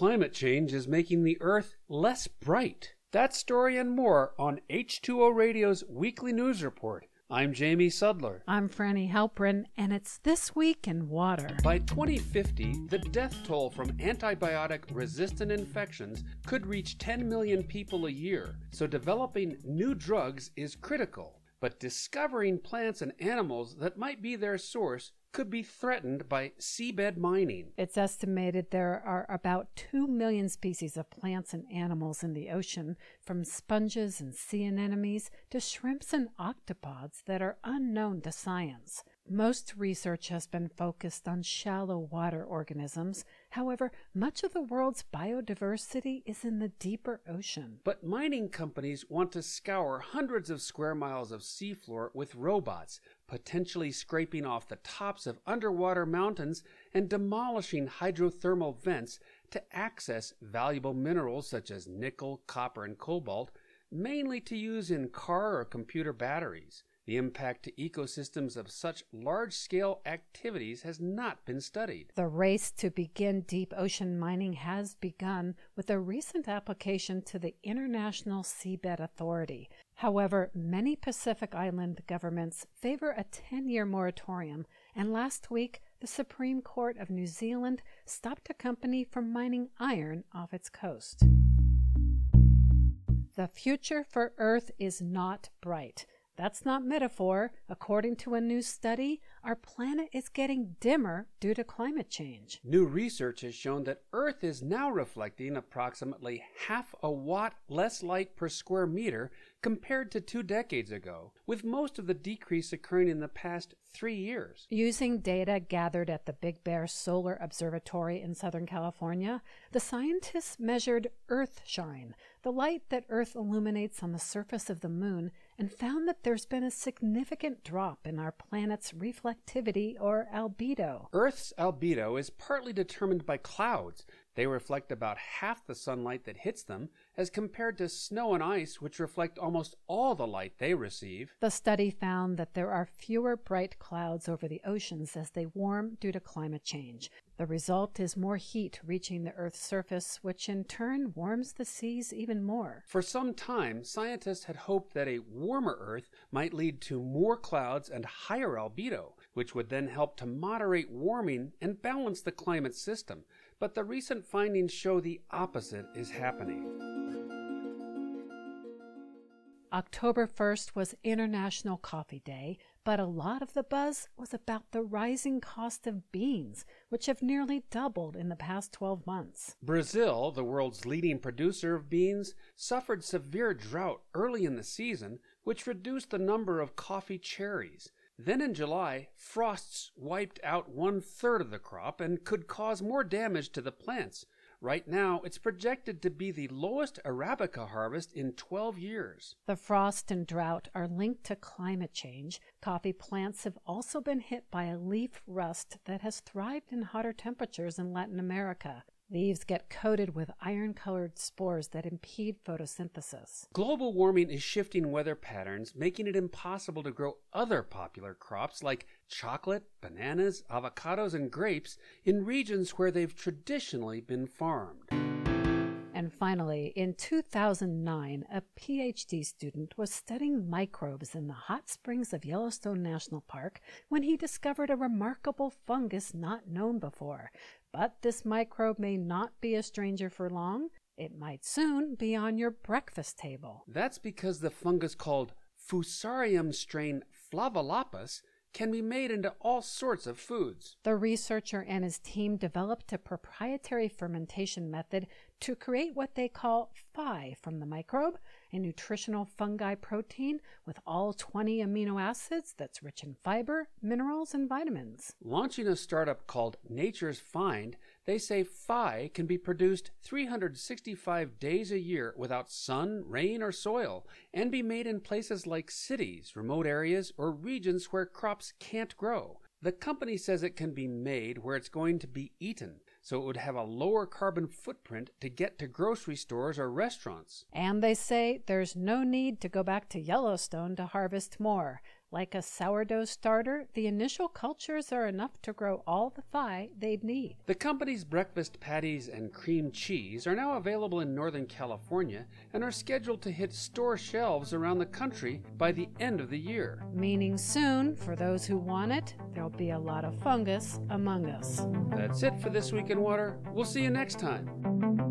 Climate change is making the Earth less bright. That story and more on H2O Radio's weekly news report. I'm Jamie Sudler. I'm Franny Halprin, and it's This Week in Water. By 2050, the death toll from antibiotic resistant infections could reach 10 million people a year, so developing new drugs is critical. But discovering plants and animals that might be their source could be threatened by seabed mining. It's estimated there are about 2 million species of plants and animals in the ocean, from sponges and sea anemones to shrimps and octopods that are unknown to science. Most research has been focused on shallow water organisms. However, much of the world's biodiversity is in the deeper ocean. But mining companies want to scour hundreds of square miles of seafloor with robots, potentially scraping off the tops of underwater mountains and demolishing hydrothermal vents to access valuable minerals such as nickel, copper, and cobalt, mainly to use in car or computer batteries. The impact to ecosystems of such large scale activities has not been studied. The race to begin deep ocean mining has begun with a recent application to the International Seabed Authority. However, many Pacific Island governments favor a 10 year moratorium, and last week the Supreme Court of New Zealand stopped a company from mining iron off its coast. The future for Earth is not bright. That's not metaphor. According to a new study, our planet is getting dimmer due to climate change. New research has shown that Earth is now reflecting approximately half a watt less light per square meter compared to two decades ago, with most of the decrease occurring in the past three years. Using data gathered at the Big Bear Solar Observatory in Southern California, the scientists measured Earth shine, the light that Earth illuminates on the surface of the moon, and found that there's been a significant drop in our planet's reflectivity or albedo. Earth's albedo is partly determined by clouds. They reflect about half the sunlight that hits them, as compared to snow and ice, which reflect almost all the light they receive. The study found that there are fewer bright clouds over the oceans as they warm due to climate change. The result is more heat reaching the Earth's surface, which in turn warms the seas even more. For some time, scientists had hoped that a warmer Earth might lead to more clouds and higher albedo, which would then help to moderate warming and balance the climate system. But the recent findings show the opposite is happening. October 1st was International Coffee Day, but a lot of the buzz was about the rising cost of beans, which have nearly doubled in the past 12 months. Brazil, the world's leading producer of beans, suffered severe drought early in the season, which reduced the number of coffee cherries. Then in July, frosts wiped out one third of the crop and could cause more damage to the plants. Right now, it's projected to be the lowest Arabica harvest in 12 years. The frost and drought are linked to climate change. Coffee plants have also been hit by a leaf rust that has thrived in hotter temperatures in Latin America. Leaves get coated with iron colored spores that impede photosynthesis. Global warming is shifting weather patterns, making it impossible to grow other popular crops like chocolate, bananas, avocados, and grapes in regions where they've traditionally been farmed. And finally, in 2009, a PhD student was studying microbes in the hot springs of Yellowstone National Park when he discovered a remarkable fungus not known before. But this microbe may not be a stranger for long. It might soon be on your breakfast table. That's because the fungus called Fusarium strain Flavolapis can be made into all sorts of foods. The researcher and his team developed a proprietary fermentation method to create what they call Fy from the microbe, a nutritional fungi protein with all 20 amino acids that's rich in fiber, minerals, and vitamins. Launching a startup called Nature's Fynd, they say Fy can be produced 365 days a year without sun, rain, or soil, and be made in places like cities, remote areas, or regions where crops can't grow. The company says it can be made where it's going to be eaten, so it would have a lower carbon footprint to get to grocery stores or restaurants. And they say there's no need to go back to Yellowstone to harvest more. Like a sourdough starter, the initial cultures are enough to grow all the Fy they'd need. The company's breakfast patties and cream cheese are now available in Northern California and are scheduled to hit store shelves around the country by the end of the year. Meaning soon, for those who want it, there'll be a lot of fungus among us. That's it for This Week in Water. We'll see you next time.